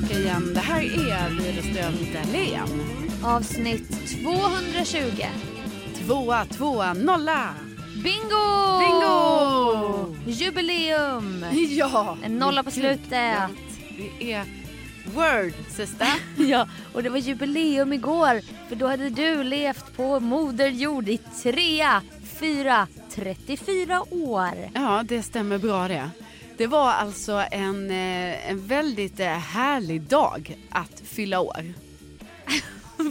Tillbaka igen. Det här är Widerström Dahlén. Avsnitt 220. Tvåa, tvåa, nolla. Bingo! Bingo! Jubileum! Ja. En nolla på slutet. Det är word, sista. Ja, och det var jubileum igår för då hade du levt på Moder Jord i trea, fyra, 34 år. Ja, det stämmer bra det. Det var alltså en, eh, en väldigt eh, härlig dag att fylla år.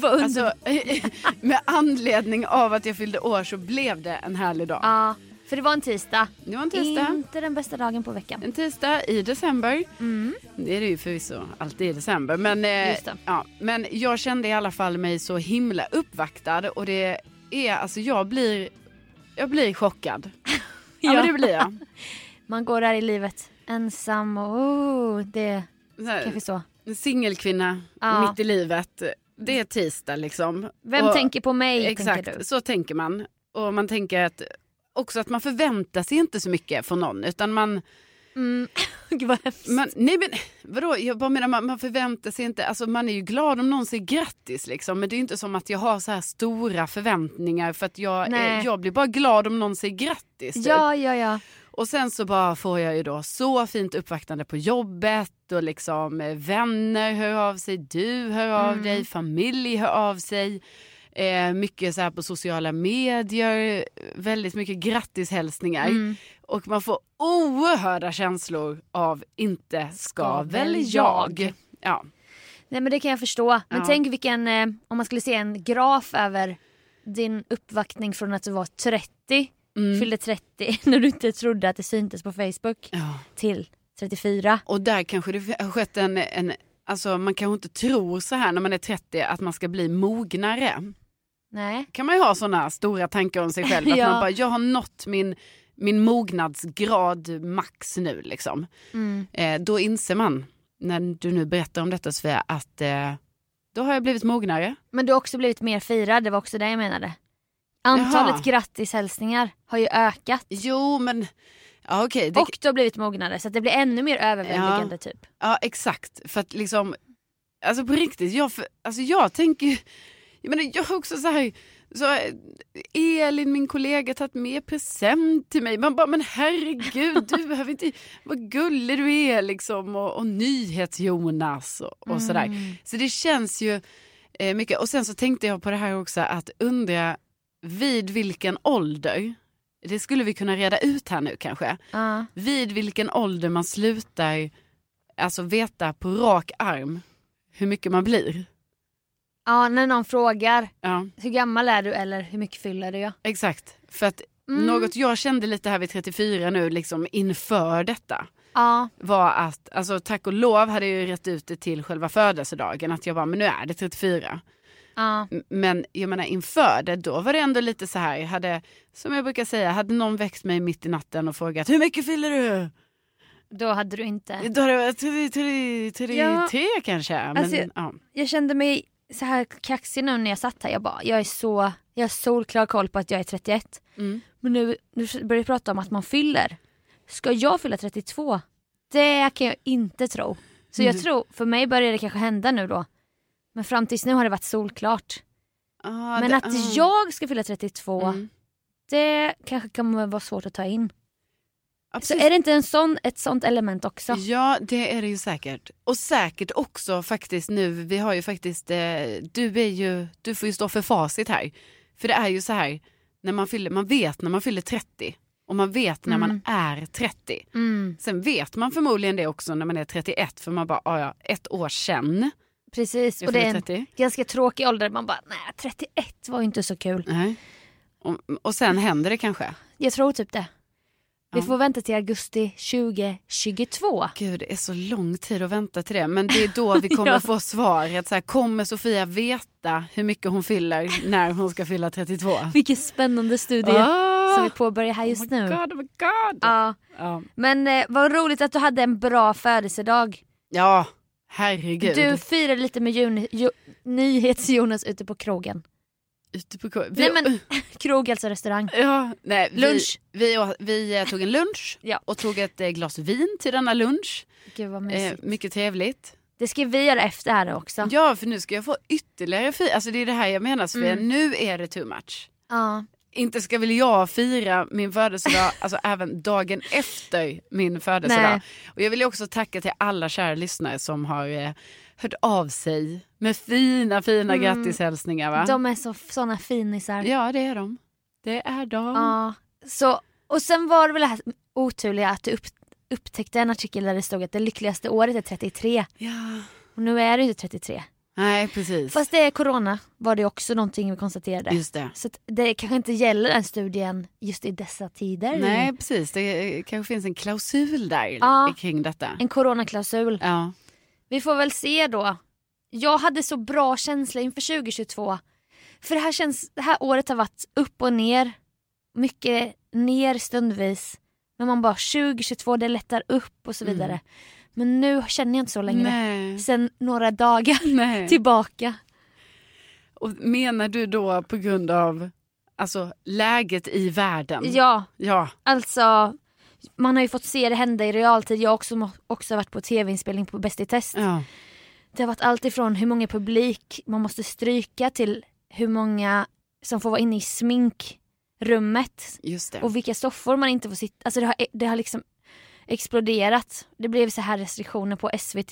Alltså, med anledning av att jag fyllde år så blev det en härlig dag. Ja, för det var en tisdag. Det var en tisdag. Inte den bästa dagen på veckan. En tisdag i december. Mm. Det är det ju förvisso alltid i december. Men, eh, ja, men jag kände i alla fall mig så himla uppvaktad och det är alltså jag blir, jag blir chockad. Ja, men det blir jag. Man går där i livet ensam och oh, det kan jag förstå. En singelkvinna Ja. mitt i livet. Det är tisdag liksom. Vem Och- tänker på mig, Exakt, tänker så tänker man. Och man tänker att också att man förväntar sig inte så mycket från någon utan man Mm. Gud vad hemskt. Man, nej men vadå, jag bara menar man, man förväntar sig inte, alltså man är ju glad om någon säger grattis liksom men det är ju inte som att jag har så här stora förväntningar för att jag, eh, jag blir bara glad om någon säger grattis. typ. Ja, ja, ja. Och sen så bara får jag ju då så fint uppvaktande på jobbet och liksom eh, vänner hör av sig, du hör av Mm. dig, familj hör av sig. Eh, mycket så här på sociala medier, väldigt mycket grattishälsningar. Mm. Och man får oerhörda känslor av inte ska, Ska väl väl jag. jag. Ja. Nej men det kan jag förstå. Men Ja. tänk vilken, eh, om man skulle se en graf över din uppvaktning från att du var 30, Mm. fyllde 30 när du inte trodde att det syntes på Facebook ja. till 34. Och där kanske det har skett en, en alltså man kanske inte tror så här när man är 30 att man ska bli mognare. Nej. kan man ju ha sådana stora tankar om sig själv. Att Ja. man bara, jag har nått min, min mognadsgrad max nu liksom. Mm. Eh, då inser man, när du nu berättar om detta Sofia, att eh, då har jag blivit mognare. Men du har också blivit mer firad, det var också det jag menade. Antalet Jaha. grattishälsningar har ju ökat. Jo men, ja okej. det- Och du har blivit mognare så det blir ännu mer överväldigande typ. Ja exakt, för att liksom, alltså på riktigt, jag, för, alltså jag tänker jag, menar, jag har också så här, Så Elin, min kollega, tagit med present till mig. Man bara, men herregud, du behöver inte, vad gullig du är liksom. Och, och nyhets-Jonas och, och sådär. Mm. Så det känns ju eh, mycket. Och sen så tänkte jag på det här också, att undra vid vilken ålder, det skulle vi kunna reda ut här nu kanske. Ja. Vid vilken ålder man slutar alltså veta på rak arm hur mycket man blir. ja, när någon frågar Ja, hur gammal är du eller hur mycket fyller du? Ja. exakt. För att Mm. något jag kände lite här vid 34 nu liksom inför detta Ja, var att, alltså tack och lov hade jag ju rätt ut det till själva födelsedagen att jag bara, men nu är det 34. M- Men jag menar inför det, då var det ändå lite så här, jag hade, som jag brukar säga, hade någon väckt mig mitt i natten och frågat hur mycket fyller du? Då hade du inte. Då hade jag varit 33, 33 Ja. kanske. Men, Alltså, ja. Jag kände mig så här kaxig nu när jag satt här. Jag bara, jag är så, jag har solklar koll på att jag är 31. Mm. Men nu, nu börjar vi prata om att man fyller. Ska jag fylla 32? Det kan jag inte tro. Så jag Mm. tror, för mig börjar det kanske hända nu då. Men fram tills nu har det varit solklart. Ah, Men det- att ah. jag ska fylla 32, Mm. det kanske kan vara svårt att ta in. Så Absolut. är det inte en sån, ett sånt element också? Ja, det är det ju säkert. Och säkert också faktiskt nu, vi har ju faktiskt, eh, du är ju, du får ju stå för facit här. För det är ju så här, när man, fyller, man vet när man fyller 30 och man vet när man Mm. är 30. Mm, Sen vet man förmodligen det också när man är 31 för man bara, "Ah, ja, ett år sen. precis, och det är en 30. ganska tråkig ålder. Man bara, nej 31 var ju inte så kul. Nej. Och, och sen händer det kanske. Jag tror typ det. Vi Ja. får vänta till augusti 2022. Gud, det är så lång tid att vänta till det. Men det är då vi kommer Ja. få svaret. Så här, kommer Sofia veta hur mycket hon fyller när hon ska fylla 32? Vilken spännande studie Ah! som vi påbörjar här just oh nu. God, oh my God. Ja, Ja. men eh, vad roligt att du hade en bra födelsedag. ja, herregud. Du firade lite med Jun- Jo- Nyhets-Jonas ute på krogen. Ute på vi, Nej men krog alltså restaurang. ja, nej, Lunch. Vi, vi, vi eh, tog en lunch Ja. och tog ett eh, glas vin till denna lunch. Gud vad Eh, mysigt. mycket trevligt. Det ska vi göra efter här också. Ja, för nu ska jag få ytterligare fira. Alltså det är det här jag menar Sofia, Mm. nu är det too much. Ja. Inte ska väl jag fira min födelsedag, alltså även dagen efter min födelsedag. Nej. Och jag vill också tacka till alla kära lyssnare som har eh, hört av sig med fina, fina Mm. grattishälsningar. Va? De är så, såna finisar. Ja, det är de. Det är de. Ja. Så, och sen var det väl det här oturliga att du upp, upptäckte en artikel där det stod att det lyckligaste året är 33. Ja. Och nu är det ju 33. Nej, precis. Fast det är corona var det också någonting vi konstaterade. Just det. Så det kanske inte gäller den studien just i dessa tider. Nej, precis. Det kanske finns en klausul där Ja. kring detta. En coronaklausul. Ja. Vi får väl se då. Jag hade så bra känsla inför 2022. För det här, känns, det här året har varit upp och ner. Mycket ner stundvis. Men man bara 2022 det lättar upp och så Mm. Men nu känner jag inte så längre. Nej. Sen några dagar Nej. tillbaka. Och menar du då på grund av alltså, läget i världen? Ja, Ja. alltså man har ju fått se det hända i realtid. Jag har också, också varit på tv-inspelning på Bäst i test. ja. Det har varit allt ifrån hur många publik man måste stryka till hur många som får vara inne i sminkrummet Just det. och vilka soffor man inte får sitta. Alltså det har, det har liksom exploderat. Det blev så här restriktioner på SVT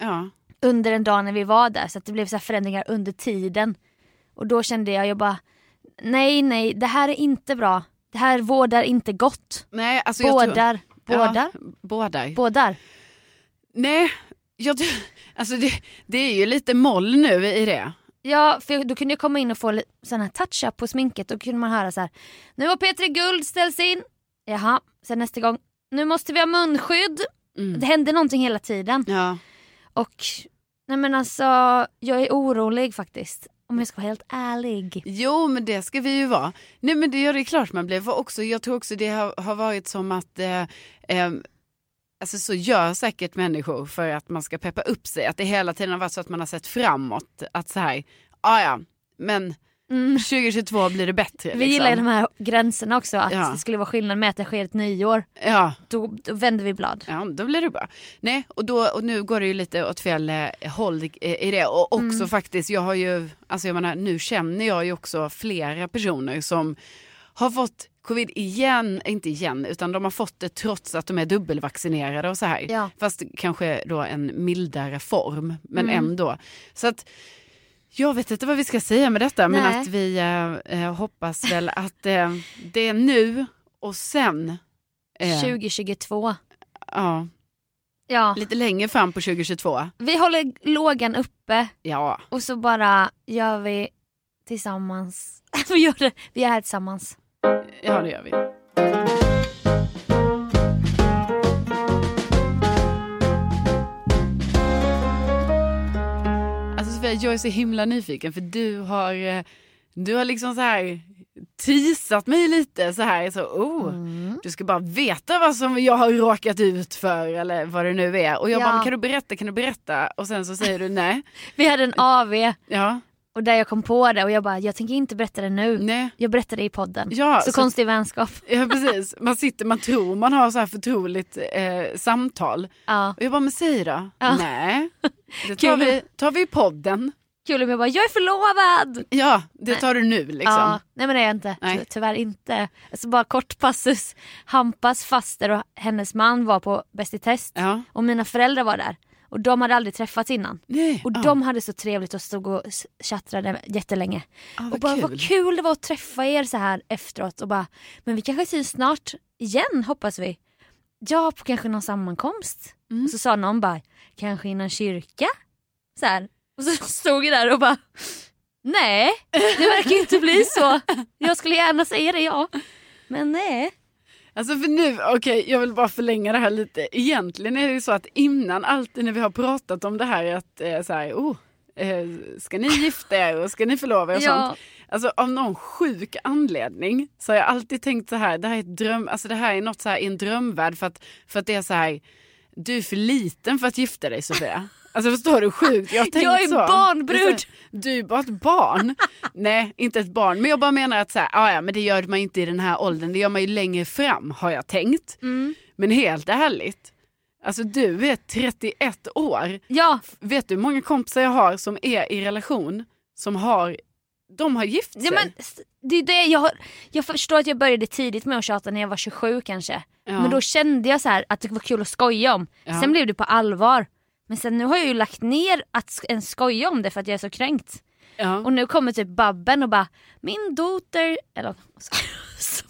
Ja. under en dag när vi var där så att det blev så här förändringar under tiden. Och då kände jag, jag bara nej nej det här är inte bra. Det här vårdar inte gott. Nej, alltså jag tror- Bådar. Bådar. Ja, bådar. Bådar. Nej, jag, alltså det, det är ju lite moll nu i det. Ja, för då kunde jag komma in och få sån här touch-up på sminket. Då kunde man höra så här. Nu har Petri Guld ställs in. Jaha, sen nästa gång. Nu måste vi ha munskydd. Mm. Det hände någonting hela tiden. Ja. Och nej men alltså, jag är orolig faktiskt. Om jag ska vara helt ärlig. Jo, men det ska vi ju vara. Nej, men det gör det klart man blir. För också, jag tror också det har, har varit som att eh, eh, Alltså så gör säkert människor för att man ska peppa upp sig. Att det hela tiden har varit så att man har sett framåt. Att så här, "Ah, ja men Mm. 2022 blir det bättre. Vi liksom. gillar ju de här gränserna också, att Ja. det skulle vara skillnad med att det sker ett nyår. Ja, Då, då vänder vi blad. Ja, då blir det bra. Nej, och, då, och nu går det ju lite åt fel eh, håll i, i det. Och också Mm. faktiskt, jag har ju, alltså jag menar, nu känner jag ju också flera personer som har fått covid igen, inte igen, utan de har fått det trots att de är dubbelvaccinerade och så här. Ja. Fast kanske då en mildare form, men Mm. ändå. Så att jag vet inte vad vi ska säga med detta, men Nej. att vi eh, eh, hoppas väl att eh, det är nu och sen, eh, 2022. ja, Ja. lite längre fram på 2022. Vi håller lågan uppe Ja, och så bara gör vi tillsammans. vi, gör det. vi är här tillsammans. ja det gör vi. Jag är så himla nyfiken för du har, eh, du har liksom så här teasat mig lite så här. Så, oh, Mm. Du ska bara veta vad som jag har råkat ut för eller vad det nu är. Och jag Ja. bara, kan du berätta, kan du berätta? Och sen så säger du nej. Vi hade en AV Ja, och där jag kom på det och jag bara, jag tänker inte berätta det nu. nej. Jag berättar det i podden. Ja, så, så- konstig vänskap. Ja precis, man sitter, man tror man har så här förtroligt eh, samtal. Ja. Och jag bara, men säg då. Ja. Nej, det tar vi, tar vi i podden. Kul om jag bara, jag är förlovad! Ja, det tar du nu liksom. Ja, nej men det är jag inte. Nej. Ty- Tyvärr inte. Alltså bara kort passus. Hampas faster och hennes man var på Bäst i test Ja. och mina föräldrar var där. Och de hade aldrig träffats innan. Nej. Och ja. de hade så trevligt och stod och tjattrade jättelänge. ja, och bara kul. vad kul det var att träffa er så här efteråt och bara, men vi kanske syns snart igen hoppas vi. Ja, på kanske någon sammankomst. Mm. Och så sa någon bara, kanske i någon kyrka? Så här. Och så stod jag där och bara, nej det verkar inte bli så. Jag skulle gärna säga det ja. Men nej. Alltså för nu, okej jag vill bara förlänga det här lite. Egentligen är det ju så att innan alltid när vi har pratat om det här att eh, så här, oh, eh, ska ni gifta er och ska ni förlova er och Ja. sånt. Alltså av någon sjuk anledning så har jag alltid tänkt så här, det här är, ett dröm, alltså, det här är något så här i en drömvärld för att, för att det är så här, du är för liten för att gifta dig Sofia. Alltså förstår du sjukt? Jag, Jag är så. barnbrud. Du är bara ett barn. Nej, inte ett barn. Men jag bara menar att så här, ah, ja, men det gör man inte i den här åldern. Det gör man ju längre fram har jag tänkt. Mm. Men helt ärligt. Alltså du är 31 år. Ja, Vet du hur många kompisar jag har som är i relation som har, de har gift sig. ja men, det är det jag, har, jag förstår att jag började tidigt med att tjata när jag var 27 kanske. Ja. Men då kände jag så här att det var kul att skoja om. Ja. Sen blev det på allvar. Men sen nu har jag ju lagt ner att ens skoja om det för att jag är så kränkt. ja. Och nu kommer typ Babben och bara min dotter, eller så, så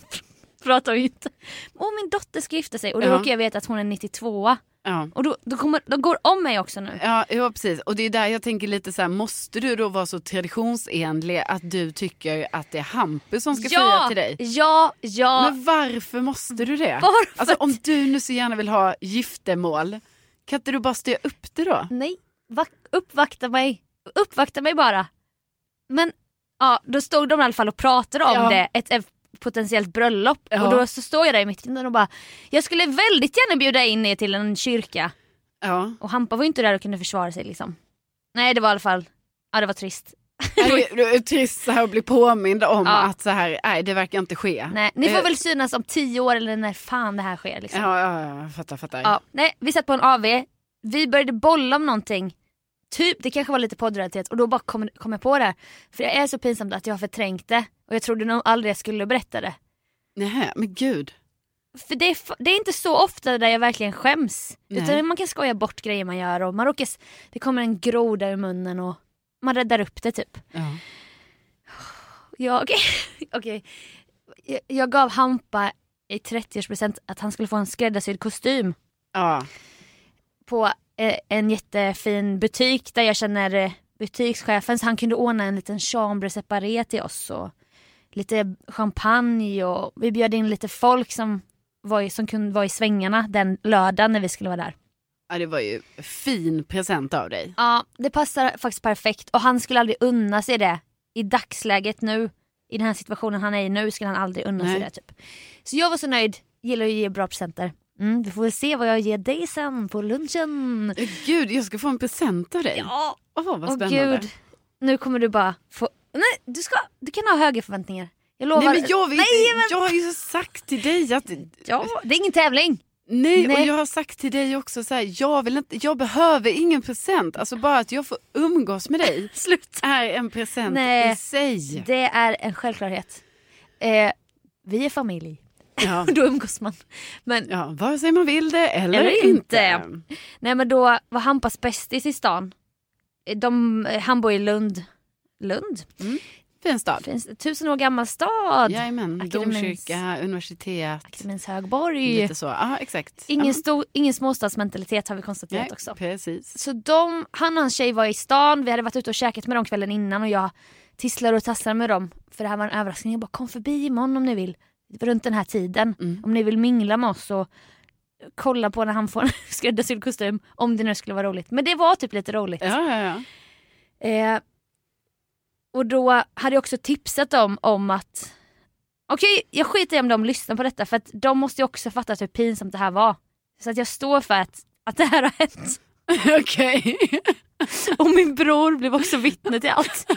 pratar vi inte. Åh min dotter ska gifta sig och då Ja. råkar jag veta att hon är 92 ja. och då, då, kommer, då går om mig också nu. Ja, ja, precis. Och det är där jag tänker lite så här, måste du då vara så traditionsenlig att du tycker att det är Hampus som ska fria till dig? ja, ja. Men varför måste du det? Varför? Alltså om du nu så gärna vill ha giftermål, kan inte du bara styra upp det då? Nej, va- uppvakta mig. Uppvakta mig bara. Men ja, då stod de i alla fall och pratade om Ja. det, ett, ett potentiellt bröllop. Ja. Och då så står jag där i mitten och bara, jag skulle väldigt gärna bjuda in er till en kyrka. Ja. Och Hampa var ju inte där och kunde försvara sig liksom. Nej det var i alla fall, ja det var trist. Det är trist så här att bli påmind om Ja. att så här, nej det verkar inte ske. Nej, ni får Eh, väl synas om tio år eller när fan det här sker. Liksom. Ja, ja, ja, fattar, fattar. Ja, nej, vi satt på en AV, vi började bolla om någonting. Typ, det kanske var lite poddraditet och då bara kom, kom jag på det. här. För jag är så pinsamt att jag har förträngt det och jag trodde nog aldrig jag skulle berätta det. Nej, men gud. För det är, det är inte så ofta där jag verkligen skäms. Nej. Utan man kan skoja bort grejer man gör och man råkar, det kommer en groda ur munnen och man räddar upp det typ. Ja. Jag, okej. jag, jag gav Hampa i 30-årspresent att han skulle få en skräddarsydd kostym. Ja. på eh, en jättefin butik där jag känner eh, butikschefen så han kunde ordna en liten chambre separé till oss och lite champagne och vi bjöd in lite folk som, var i, som kunde vara i svängarna den lördagen när vi skulle vara där. Ja, det var ju fin present av dig. Ja, det passar faktiskt perfekt och han skulle aldrig unna sig det i dagsläget nu. I den här situationen han är i nu skulle han aldrig unna sig Nej. det. Typ. Så jag var så nöjd, gillar att ge bra presenter. Mm, vi får väl se vad jag ger dig sen på lunchen. Eh, Gud, jag ska få en present av dig. Ja, Åh, vad Åh spännande. gud, nu kommer du bara få Nej, du, ska, du kan ha höga förväntningar. Jag lovar. Nej men jag, vill, Nej, men- jag har ju sagt till dig att Ja, det är ingen tävling. Nej, Nej. och jag har sagt till dig också så här, jag, vill inte, jag behöver ingen present. Alltså bara att jag får umgås med dig Slut. är en present Nej. i sig. Det är en självklarhet. Eh, vi är familj. Ja. Då umgås man. Men Ja, vare sig man vill det eller, Eller inte. inte. Nej men då var Hampas bästis i stan. De, han bor i Lund. Lund? Fin stad. Det tusen år gammal stad. Jajamän, domkyrka, universitet. Akademins högborg. Lite så, ja exakt. Ingen, ja. stor, ingen småstadsmentalitet har vi konstaterat Nej, också. Precis. Så de, han och hans tjej var i stan, vi hade varit ute och käkat med dem kvällen innan och jag tisslade och tasslade med dem. För det här var en överraskning. Jag bara kom förbi imorgon om ni vill. Runt den här tiden. Mm. Om ni vill mingla med oss och kolla på när han får en skräddarsydd kostym. Om det nu skulle vara roligt. Men det var typ lite roligt. Ja, ja, ja. Eh, och då hade jag också tipsat dem om att Okej, jag skiter i om de lyssnar på detta för att de måste ju också fatta hur pinsamt det här var. Så att jag står för att, att det här har hänt. Okej. Och min bror blev också vittne till allt.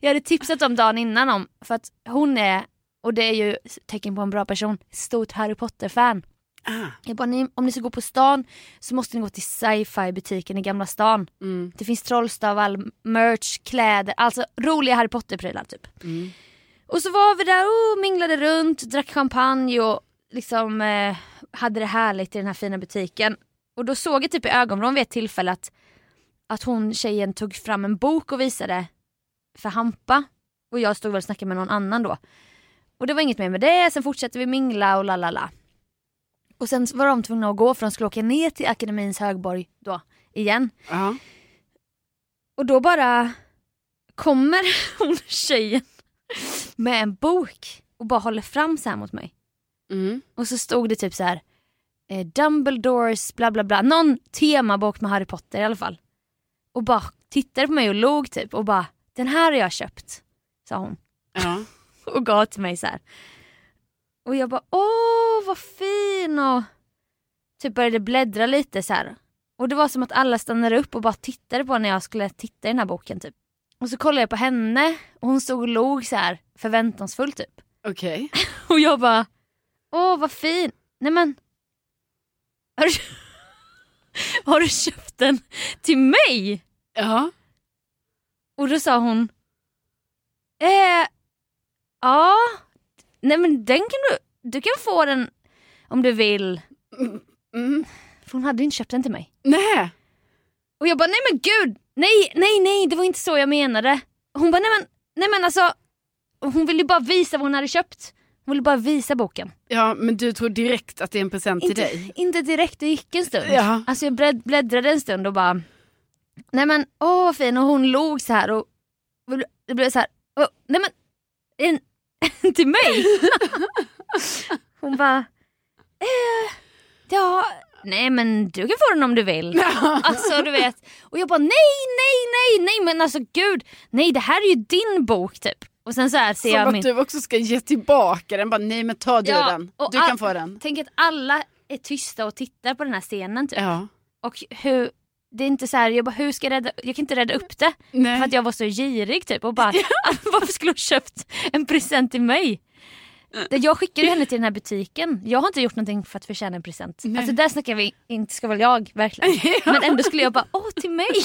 Jag hade tipsat om dagen innan om, för att hon är, och det är ju tecken på en bra person, stort Harry Potter-fan. Ah. Jag bara, ni, om ni ska gå på stan så måste ni gå till sci-fi butiken i Gamla stan. Mm. Det finns trollstavar, merch, kläder, alltså roliga Harry Potter-prylar typ. Mm. Och så var vi där och minglade runt, drack champagne och liksom eh, hade det härligt i den här fina butiken. Och då såg jag typ i ögonvrån vid ett tillfälle att, att hon tjejen tog fram en bok och visade för Hampa. Och jag stod väl och snackade med någon annan då. Och det var inget mer med det, sen fortsatte vi mingla och la la la. Och sen var de tvungna att gå för de skulle åka ner till Akademins högborg då igen. Ja. Och då bara kommer hon tjejen med en bok och bara håller fram så här mot mig. Mm. Och så stod det typ så här eh, Dumbledores bla bla bla, någon temabok med Harry Potter i alla fall. Och bara tittade på mig och log typ och bara den här har jag köpt, sa hon. Ja. Och gav till mig så här. Och jag bara åh vad fin och typ började bläddra lite så här. Och det var som att alla stannade upp och bara tittade på när jag skulle titta i den här boken typ. Och så kollade jag på henne och hon stod och log så här förväntansfullt typ. Okej. Och jag bara, åh vad fin. Nej men, har du, har du köpt den till mig? Ja. Och då sa hon, eh, ja, nej men den kan du, du kan få den om du vill. Mm. För hon hade inte köpt den till mig. Nej. Och jag bara, nej men gud, nej, nej, nej, det var inte så jag menade. Hon bara, nej men, nej men alltså, hon ville ju bara visa vad hon hade köpt. Hon ville bara visa boken. Ja, men du tror direkt att det är en present till Inte, dig? inte direkt, det gick en stund. Ja. Alltså jag blädd- bläddrade en stund och bara, nej men åh vad fin och hon log så här och det blev så här, nej men en, till mig? hon bara, eh, ja, nej men du kan få den om du vill. Alltså du vet. Och jag bara nej, nej, nej, nej men alltså gud, nej det här är ju din bok typ. Och sen så här ser Som jag att min... du också ska ge tillbaka den. Bara, nej men ta du Ja, den. Du all- kan få den. Tänk att alla är tysta och tittar på den här scenen typ. Ja. Och hur, det är inte så här, jag bara hur ska jag rädda, jag kan inte rädda upp det. Nej. För att jag var så girig typ och bara, varför skulle hon köpt en present till mig? Jag skickade ju henne till den här butiken. Jag har inte gjort någonting för att förtjäna en present. Nej. Alltså där snackar vi, inte ska väl jag verkligen. Men ändå skulle jag bara, åh till mig.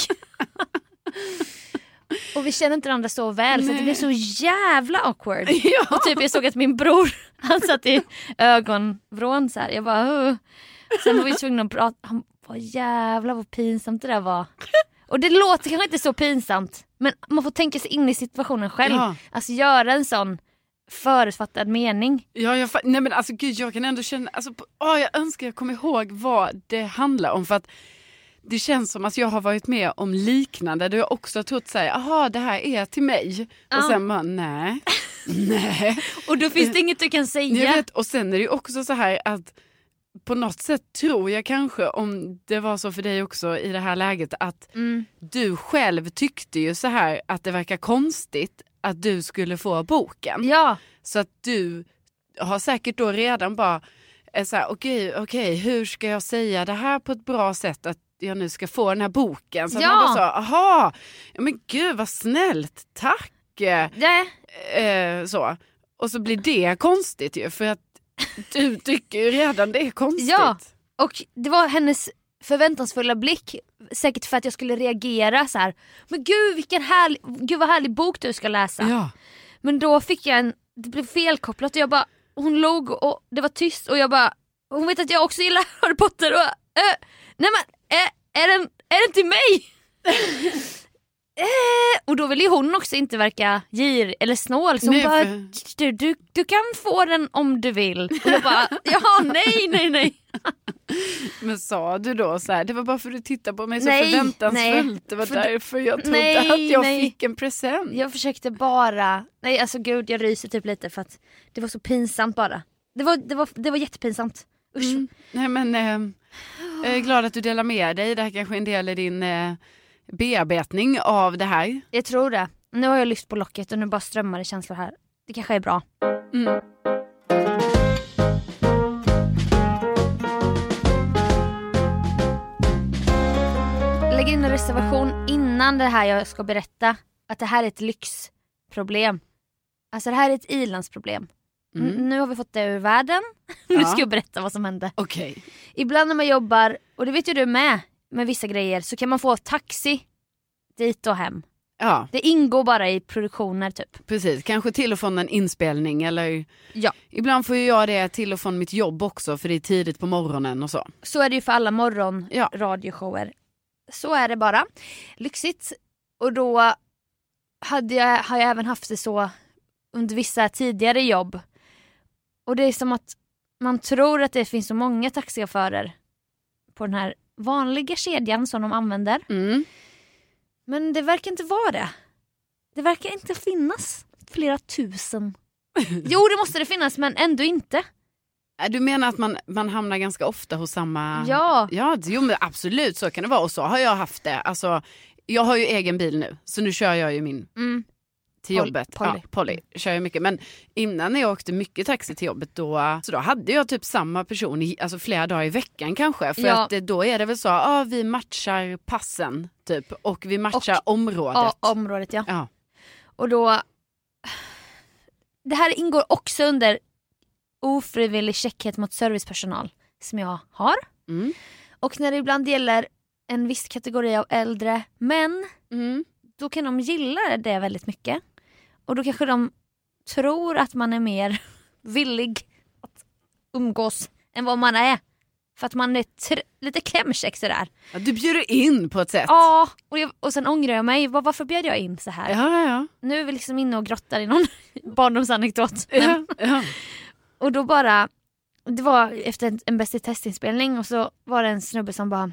och vi känner inte varandra så väl så att det blev så jävla awkward. Ja. Och typ jag såg att min bror, han satt i ögonvrån så här. Jag bara, "Åh." Sen var vi tvungna att prata. Han bara, jävlar vad pinsamt det där var. Och det låter kanske inte så pinsamt men man får tänka sig in i situationen själv. Ja. Alltså göra en sån förutfattad mening. Ja, jag, nej men alltså gud jag kan ändå känna, alltså, åh, jag önskar jag kommer ihåg vad det handlar om för att det känns som att jag har varit med om liknande där jag också har trott såhär, jaha det här är till mig. Ja. Och sen bara nej, nej. Och då finns det inget du kan säga. Jag vet, och sen är det ju också så här att på något sätt tror jag kanske, om det var så för dig också i det här läget, att Mm. du själv tyckte ju så här att det verkar konstigt att du skulle få boken. Ja, Så att du har säkert då redan bara, är så här, okej, okej, hur ska jag säga det här på ett bra sätt att jag nu ska få den här boken? Så Ja. att man bara så, aha, men gud vad snällt, tack. eh, eh, så. Och så blir det konstigt ju för att du tycker ju redan det är konstigt. Ja. Och det var hennes förväntansfulla blick, säkert för att jag skulle reagera så här. Men gud vilken härlig, gud vad härlig bok du ska läsa. Ja. Men då fick jag en, det blev felkopplat och jag bara, hon log och det var tyst och jag bara, hon vet att jag också gillar Harry Potter och äh, nej men är, är, den, är den till mig? eh, och då ville ju hon också inte verka gir eller snål så hon Nej, bara, för- du, du, du kan få den om du vill. Och jag bara, ja nej nej nej. Men sa du då så här, det var bara för att du tittade på mig så Nej, förväntansfullt. nej. Det var För- därför jag trodde Nej, att jag nej. fick en present. Jag försökte bara, nej alltså gud jag ryser typ lite för att det var så pinsamt bara. Det var, det var, det var jättepinsamt. Usch. Mm. Nej men eh, jag är glad att du delar med dig. Det här kanske är en del i din eh, bearbetning av det här. Jag tror det. Nu har jag lyft på locket och nu bara strömmar det känslor här. Det kanske är bra. Mm. Lägg in en reservation innan det här jag ska berätta. Att det här är ett lyxproblem. Alltså det här är ett ilandsproblem. Mm. Nu har vi fått det ur världen. nu Ja. ska jag berätta vad som hände. Okej. Ibland när man jobbar, och det vet ju du med, med vissa grejer så kan man få taxi dit och hem. Ja Det ingår bara i produktioner typ. precis, kanske till och från en inspelning eller Ja. ibland får jag det till och från mitt jobb också för det är tidigt på morgonen och så. Så är det ju för alla morgon Ja. Så är det bara. Lyxigt. Och då hade jag, har jag även haft det så under vissa tidigare jobb. Och det är som att man tror att det finns så många taxichaufförer på den här vanliga kedjan som de använder. Mm. Men det verkar inte vara det. Det verkar inte finnas flera tusen. Jo det måste det finnas men ändå inte. Äh, Du menar att man, man hamnar ganska ofta hos samma... Ja. Ja, jo, men absolut så kan det vara och så har jag haft det. Alltså, jag har ju egen bil nu så nu kör jag ju min Mm. Till Pol- jobbet. Polly. Ja, Polly kör jag mycket. Men innan när jag åkte mycket taxi till jobbet då, så då hade jag typ samma person i, alltså flera dagar i veckan kanske. För Ja. att eh, då är det väl så, ah, vi matchar passen typ och vi matchar Och- området. Ja, området ja. Ja. Och då... Det här ingår också under ofrivillig käckhet mot servicepersonal som jag har. Mm. Och när det ibland gäller en viss kategori av äldre män, Mm. då kan de gilla det väldigt mycket. Och då kanske de tror att man är mer villig att umgås än vad man är. För att man är lite klämkäck sådär. Ja, du bjuder in på ett sätt. Ja, och, jag, och sen ångrar jag mig. Var, varför bjöd jag in så här? Ja, ja, ja. Nu är vi liksom inne och grottar i någon barndomsanekdot. ja, ja. Och då bara, det var efter en, en Bäst i testinspelning och så var det en snubbe som bara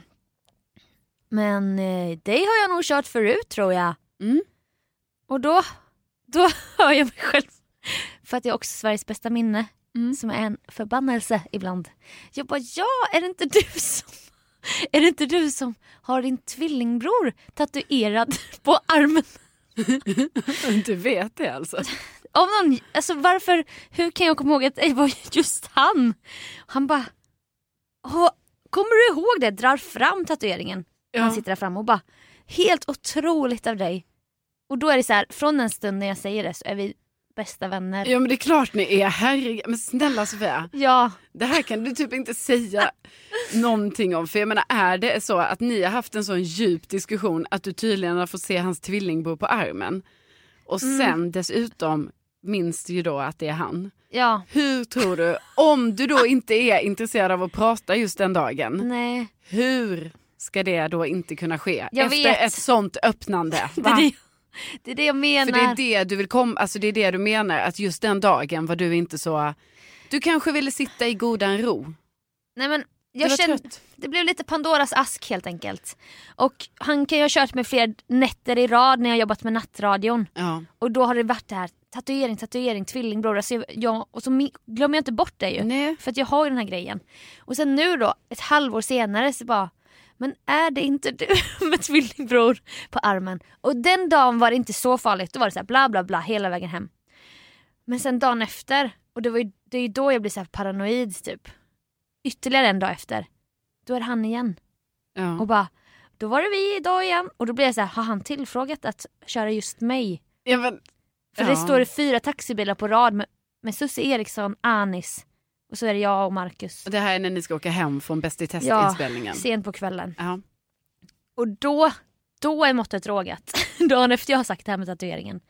Men eh, dig har jag nog kört förut tror jag. Mm. Och då, då hör jag mig själv. För att jag har också Sveriges bästa minne. Mm. Som är en förbannelse ibland. Jag bara ja, är det inte du som är det inte du som har din tvillingbror tatuerad på armen? Du vet det alltså? Av någon, alltså varför, hur kan jag komma ihåg att det var just han? Han bara, "Åh, kommer du ihåg det? Drar fram tatueringen. Han Ja. sitter där framme och bara, helt otroligt av dig. Och då är det så här, från den stunden jag säger det så är vi bästa vänner. ja men det är klart ni är, herregud. Men snälla Sofia. Ja, Det här kan du typ inte säga någonting om. För jag menar, är det så att ni har haft en sån djup diskussion att du tydligen har fått se hans tvillingbror på armen och Mm. sen dessutom minns du ju då att det är han. ja, Hur tror du, om du då inte är intresserad av att prata just den dagen, nej. hur ska det då inte kunna ske Jag efter vet. ett sånt öppnande? Va? det, är det jag menar. För det är det du vill komma, alltså det är det du menar, att just den dagen var du inte så, du kanske ville sitta i godan ro. Nej men jag kände, det blev lite Pandoras ask helt enkelt. Och han kan ju ha kört med fler nätter i rad när jag jobbat med nattradion. Ja. Och då har det varit det här tatuering, tatuering, tvillingbror. Alltså jag, jag, och så glömmer jag inte bort det ju. Nej. För att jag har ju den här grejen. Och sen nu då, ett halvår senare så bara men är det inte du med tvillingbror på armen? Och den dagen var det inte så farligt. Då var det så här bla bla bla hela vägen hem. Men sen dagen efter, och det, var ju, det är ju då jag blir så paranoid typ. Ytterligare en dag efter, då är det han igen. Ja. Och bara, då var det vi idag igen. Och då blir jag så här, har han tillfrågat att köra just mig? Ja, men, För Ja. det står fyra taxibilar på rad med, med Susie Eriksson, Anis och så är det jag och Marcus. Och Det här är när ni ska åka hem från Bäst i Ja, test-inspelningen. sent på kvällen. Ja. Och då, då är måttet rågat. Dagen efter jag har sagt det här med tatueringen.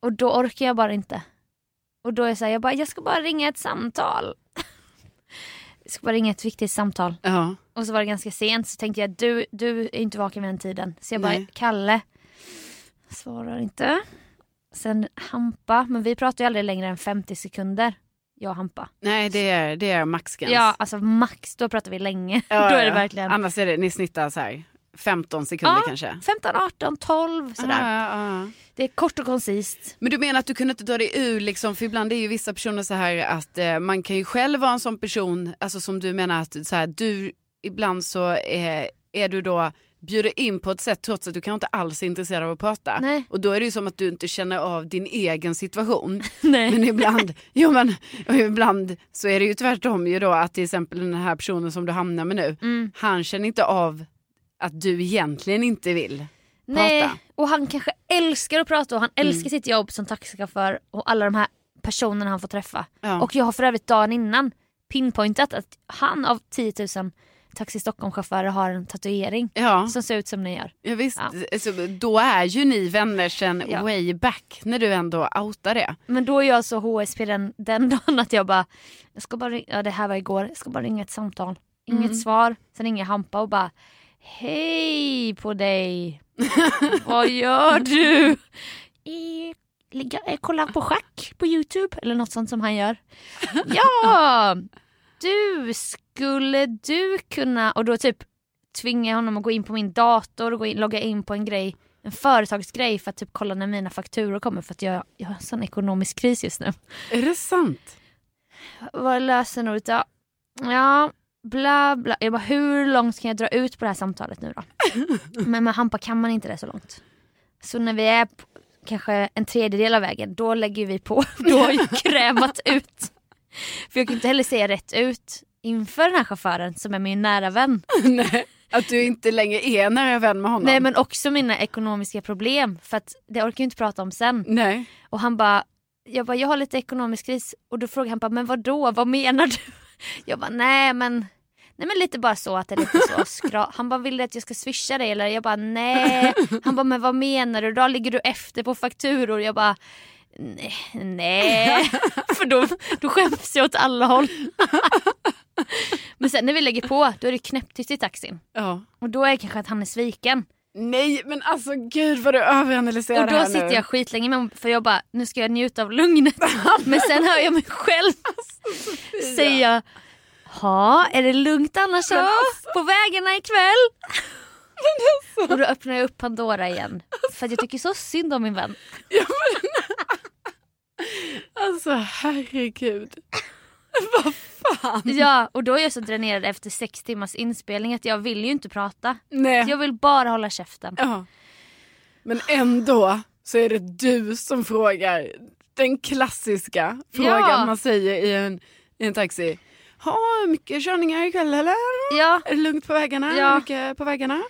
Och då orkar jag bara inte. Och då är jag så här, jag bara, jag ska bara ringa ett samtal. jag ska bara ringa ett viktigt samtal. Ja. Och så var det ganska sent så tänkte jag, du, du är inte vaken vid den tiden. Så jag bara, Nej. Kalle. Svarar inte. Sen Hampa, men vi pratar ju aldrig längre än 50 sekunder. Jag och Hampa. Nej, det är, det är maxgräns. Ja, alltså max, då pratar vi länge. Ja, då är det verkligen Annars är det, ni snittar så här 15 sekunder Ja. kanske. 15, 18, 12 sådär. Ja, ja. Det är kort och koncist. Men du menar att du kunde inte dra dig ur, liksom, för ibland är ju vissa personer så här att eh, man kan ju själv vara en sån person, alltså som du menar att så här, du, ibland så är, är du då bjuder in på ett sätt trots att du kanske inte alls är intresserad av att prata. Nej. Och då är det ju som att du inte känner av din egen situation. Nej. Men ibland, jo men, ibland så är det ju tvärtom ju då att till exempel den här personen som du hamnar med nu, Mm. han känner inte av att du egentligen inte vill Nej, prata. och han kanske älskar att prata och han älskar sitt jobb som taxichaufför och alla de här personerna han får träffa. Ja. Och jag har för övrigt dagen innan pinpointat att han av 10 000 Taxi Stockholm-chaufförer har en tatuering Ja. som ser ut som ni gör. Ja, visst, Ja. Alltså, då är ju ni vänner sen Ja. way back när du ändå outar det. Men då är jag så HSP den, den dagen att jag bara, jag ska bara ja det här var igår, jag ska bara ringa ett samtal. Inget Mm. svar, sen ringer Hampa och bara, hej på dig. Vad gör du? Eh, ligga, eh, kolla på schack på Youtube eller något sånt som han gör. Ja, du skulle du kunna, och då typ tvingar jag honom att gå in på min dator och gå in, logga in på en grej en företagsgrej för att typ kolla när mina fakturor kommer för att jag, jag har en sån ekonomisk kris just nu. Är det sant? Vad är lösenordet? Ja, ja bla bla. Jag bara hur långt kan jag dra ut på det här samtalet nu då? Men med Hampa kan man inte det så långt. Så när vi är på, kanske en tredjedel av vägen då lägger vi på. Då har jag krämat ut. För jag kan inte heller säga rätt ut inför den här chauffören som är min nära vän. Nej. Att du inte längre är nära vän med honom? Nej men också mina ekonomiska problem för att det orkar jag inte prata om sen. Nej. Och han bara, jag bara, jag har lite ekonomisk kris. Och då frågade han bara, men vad då? Vad menar du? Jag bara, nej men, nej men lite bara så att det är lite så skra. Han bara, vill du att jag ska swisha dig eller? Jag bara, nej. Han bara, men vad menar du då? Ligger du efter på fakturor? Jag bara, nej. nej. För då, då skäms jag åt alla håll. men sen när vi lägger på, då är det knäpptyst i taxin. Ja. Och då är det kanske att han är sviken. Nej men alltså gud vad du överanalyserar Och det då här sitter nu. jag skitlänge med för jag bara, nu ska jag njuta av lugnet. Men sen hör jag mig själv säga, ja är det lugnt annars då? På vägarna ikväll? Och då öppnar jag upp Pandora igen. För att jag tycker så synd om min vän. Alltså herregud. vad fan. Ja och då är jag så dränerad efter sex timmars inspelning att jag vill ju inte prata. Nej. Jag vill bara hålla käften. Ja. Men ändå så är det du som frågar den klassiska frågan Ja. man säger i en, i en taxi. Ha mycket körningar ikväll eller? Ja, Är det lugnt på vägarna? Ja. Mycket på vägarna?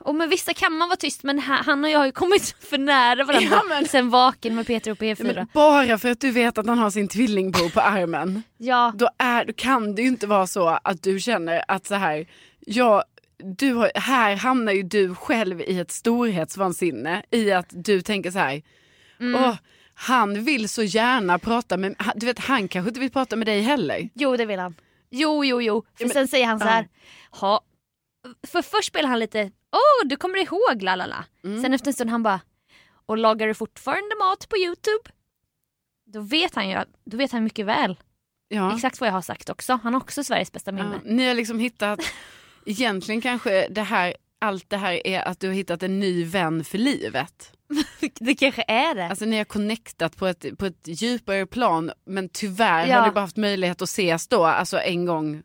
Och med vissa kan man vara tyst men ha- han och jag har ju kommit för nära varandra Ja, men- sen Vaken med Peter och Ja, P4. men bara för att du vet att han har sin tvillingbror på armen. Ja, Då, är, då kan det ju inte vara så att du känner att så här, ja, du har, här hamnar ju du själv i ett storhetsvansinne i att du tänker så här, Mm. åh, han vill så gärna prata med, du vet han kanske inte vill prata med dig heller. Jo det vill han. Jo jo jo. För Ja, men- sen säger han så ja. här. Ha. För först spelar han lite, åh du kommer ihåg la la la. Mm. Sen efter en stund han bara, och lagar du fortfarande mat på youtube? Då vet han ju, då vet han mycket väl Ja. exakt vad jag har sagt också. Han har också Sveriges bästa Ja, minne. ni har liksom hittat, egentligen kanske det här, allt det här är att du har hittat en ny vän för livet. Det kanske är det. Alltså ni har connectat på ett, på ett djupare plan men tyvärr Ja. har ni bara haft möjlighet att ses då, alltså en gång.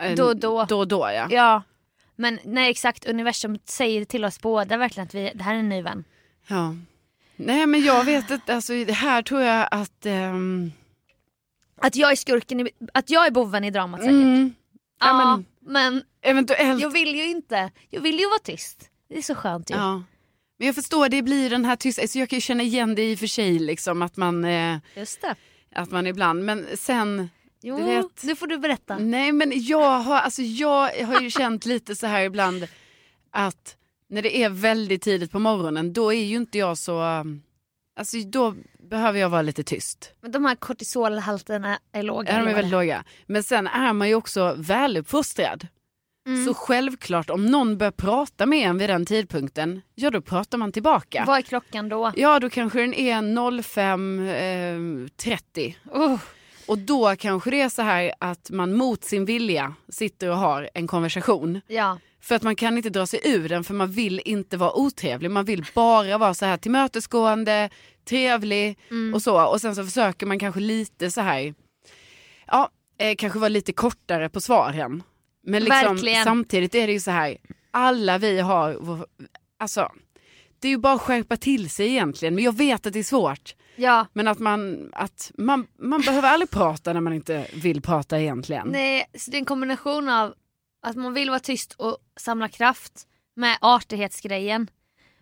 en- Då då. Då då ja. ja. Men nej exakt, universum säger till oss båda verkligen att vi, det här är en ny vän. ja. Nej men jag vet inte, alltså här tror jag att... ehm, Att jag är skurken, i, att jag är boven i dramat säkert. mm, Ja, ja, men men eventuellt. jag vill ju inte. Jag vill ju vara tyst. Det är så skönt ju. ja. Men jag förstår, det blir den här tysta, alltså jag kan ju känna igen det i och för sig liksom att man, eh, Just det. att man ibland, men sen Jo, Du vet- nu får du berätta. Nej men jag har, alltså jag har ju känt lite så här ibland att när det är väldigt tidigt på morgonen då är ju inte jag så, alltså då behöver jag vara lite tyst. Men de här kortisolhalterna är låga. Ja, de är väldigt låga. Men sen är man ju också väluppfostrad. Mm. Så självklart om någon börjar prata med en vid den tidpunkten, ja då pratar man tillbaka. Vad är klockan då? Ja då kanske den är 05.30 Oh, och då kanske det är så här att man mot sin vilja sitter och har en konversation. ja. För att man kan inte dra sig ur den för man vill inte vara otrevlig. Man vill bara vara så här tillmötesgående, trevlig Mm. och så. Och sen så försöker man kanske lite så här, ja, eh, kanske vara lite kortare på svaren. Men liksom, samtidigt är det ju så här, alla vi har, vår- alltså det är ju bara att skärpa till sig egentligen. Men jag vet att det är svårt. ja. Men att man, att man, man behöver aldrig prata när man inte vill prata egentligen. Nej, så det är en kombination av att man vill vara tyst och samla kraft med artighetsgrejen.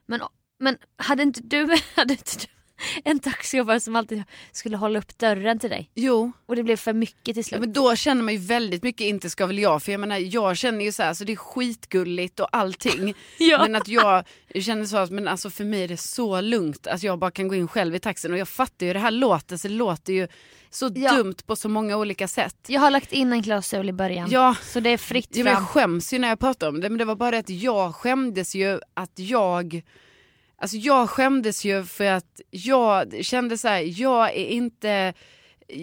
Men, men hade inte du, hade inte du en taxichaufför som alltid skulle hålla upp dörren till dig? Jo, Och det blev för mycket till Ja, slut. men då känner man ju väldigt mycket inte ska väl jag för jag menar jag känner ju så här så det är skitgulligt och allting. Ja. Men att jag känner så att men alltså för mig är det så lugnt att jag bara kan gå in själv i taxin och jag fattar ju det här låter så det låter ju så Ja. dumt på så många olika sätt. Jag har lagt in en klausul i början. Ja, Så det är fritt Ja, fram. jag skäms ju när jag pratar om det men det var bara det att jag skämdes ju att jag Alltså jag skämdes ju för att jag kände så här, jag är inte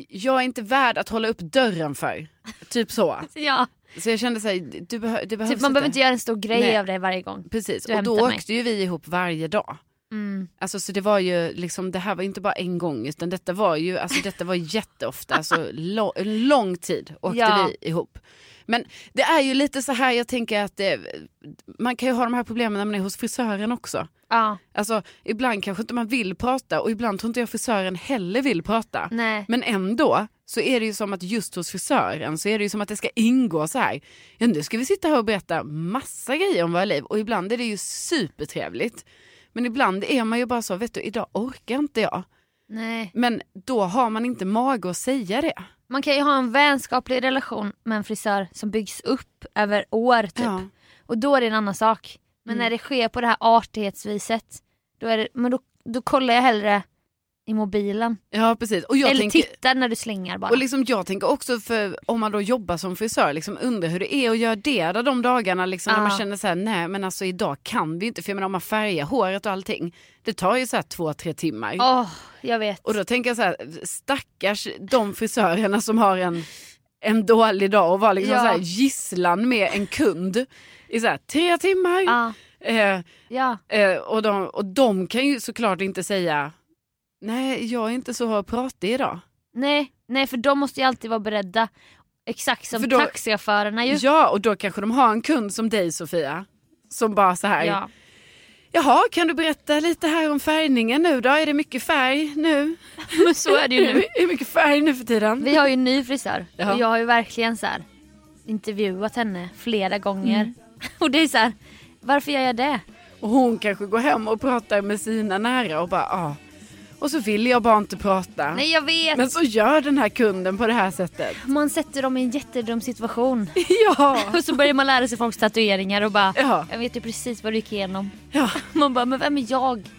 jag är inte värd att hålla upp dörren för. Typ så. Ja, Så jag kände så här, du behö, det behövs typ, man behöver inte göra en stor grej Nej. av det varje gång. Precis, du och då mig. åkte ju vi ihop varje dag. Mm. Alltså så det var ju liksom, det här var inte bara en gång utan detta var ju, alltså detta var jätteofta, alltså lo, en lång tid åkte Ja. vi ihop. Men det är ju lite så här, jag tänker att det, man kan ju ha de här problemen när man är hos frisören också. Ja, Alltså ibland kanske inte man vill prata och ibland tror inte jag frisören heller vill prata. nej. Men ändå så är det ju som att just hos frisören så är det ju som att det ska ingå så här. Ja, nu ska vi sitta här och berätta massa grejer om våra liv och ibland är det ju supertrevligt. Men ibland är man ju bara så, vet du idag orkar inte jag. nej. Men då har man inte mage att säga det. Man kan ju ha en vänskaplig relation med en frisör som byggs upp över år typ. Ja. Och då är det en annan sak. Men Mm. när det sker på det här artighetsviset, då, är det, men då, då kollar jag hellre i mobilen. ja precis. Och jag Eller tänker, tittar när du slingar bara. Och liksom, jag tänker också för om man då jobbar som frisör, liksom, undrar hur det är att göra det där de dagarna liksom, när man känner så här, nej men alltså idag kan vi inte, för jag menar om man färgar håret och allting, det tar ju så här två, tre timmar. Åh, jag vet. Och då tänker jag så här, stackars de frisörerna som har en, en dålig dag och var liksom Ja. så här gisslan med en kund i så här, tre timmar. Ja, Eh, ja. eh, och, de, och de kan ju såklart inte säga, nej jag är inte så pratig idag. Nej, nej, för de måste ju alltid vara beredda. Exakt som För då- taxichaufförerna ju. Ja, och då kanske de har en kund som dig Sofia. Som bara så här, Ja. jaha kan du berätta lite här om färgningen nu då? Är det mycket färg nu? Men så är det ju nu. Är det mycket färg nu för tiden? Vi har ju en ny frisör Ja. och jag har ju verkligen så här intervjuat henne flera gånger. Mm. Och det är så här, varför gör jag det? Och hon kanske går hem och pratar med sina nära och bara, ah. Och så vill jag bara inte prata. Nej jag vet! Men så gör den här kunden på det här sättet. Man sätter dem i en jättedum situation. Ja, Och så börjar man lära sig folks tatueringar och bara, Ja. jag vet ju precis vad du gick igenom. ja Man bara, men vem är jag?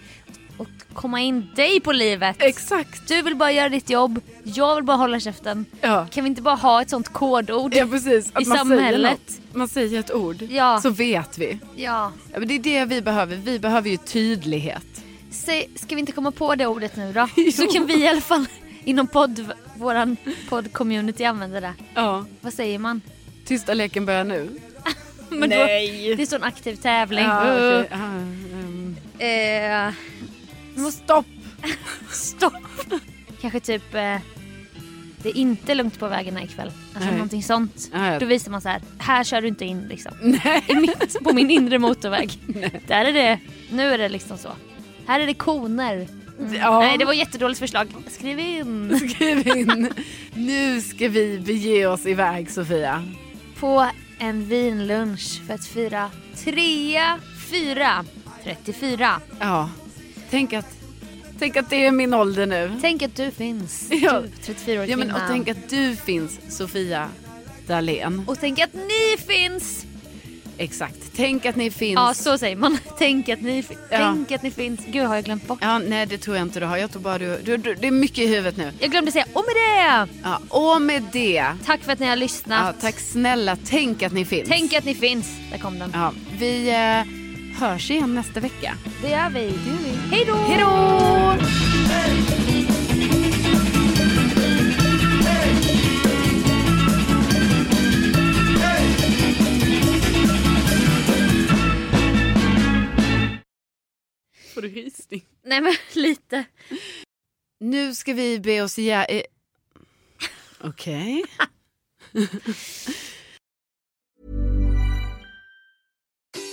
Och komma in dig på livet. exakt. Du vill bara göra ditt jobb, jag vill bara hålla käften. Ja. Kan vi inte bara ha ett sånt kodord? Ja precis, att I man samhället. Man säger ett ord, Ja. så vet vi. Ja. Men det är det vi behöver, vi behöver ju tydlighet. Säg, ska vi inte komma på det ordet nu då? Så kan vi i alla fall inom podd, våran podd-community använda det. Ja, Vad säger man? tysta leken börjar nu. Nej. Då, det är sån aktiv tävling. Ja, Uh, okej. Ja, ehm. eh, Stopp! stopp! Kanske typ eh, det är inte lugnt på vägarna ikväll. Alltså Nej. någonting sånt. Ja, ja. Då visar man så här, här kör du inte in liksom. Nej. I mitt, på min inre motorväg. Där är det, nu är det liksom så. Här är det koner. Mm. Ja. Nej det var ett jättedåligt förslag. Skriv in. Skriv in. Nu ska vi bege oss iväg Sofia. På en vinlunch för att fira trea, fyra 34. Ja, tänk att, tänk att det är min ålder nu. Tänk att du finns. Ja. Du, 34-årig Ja, men, och tänk att du finns, Sofia Dalén. och tänk att ni finns. Exakt. Tänk att ni finns. Ja, så säger man. Tänk att ni, Ja. tänk att ni finns. Gud, har jag glömt bort? Ja, nej det tror jag inte du har. Jag tror bara du, du, du det är mycket i huvudet nu. Jag glömde säga, och med det! Ja, och med det. Tack för att ni har lyssnat. Ja, tack snälla. Tänk att ni finns. Tänk att ni finns. Där kom den. Ja, vi eh, hörs igen nästa vecka. Det gör vi. Hej då! Hej då! Får du rysning? Nej men lite. Nu ska vi be oss igen. Eh. Okej.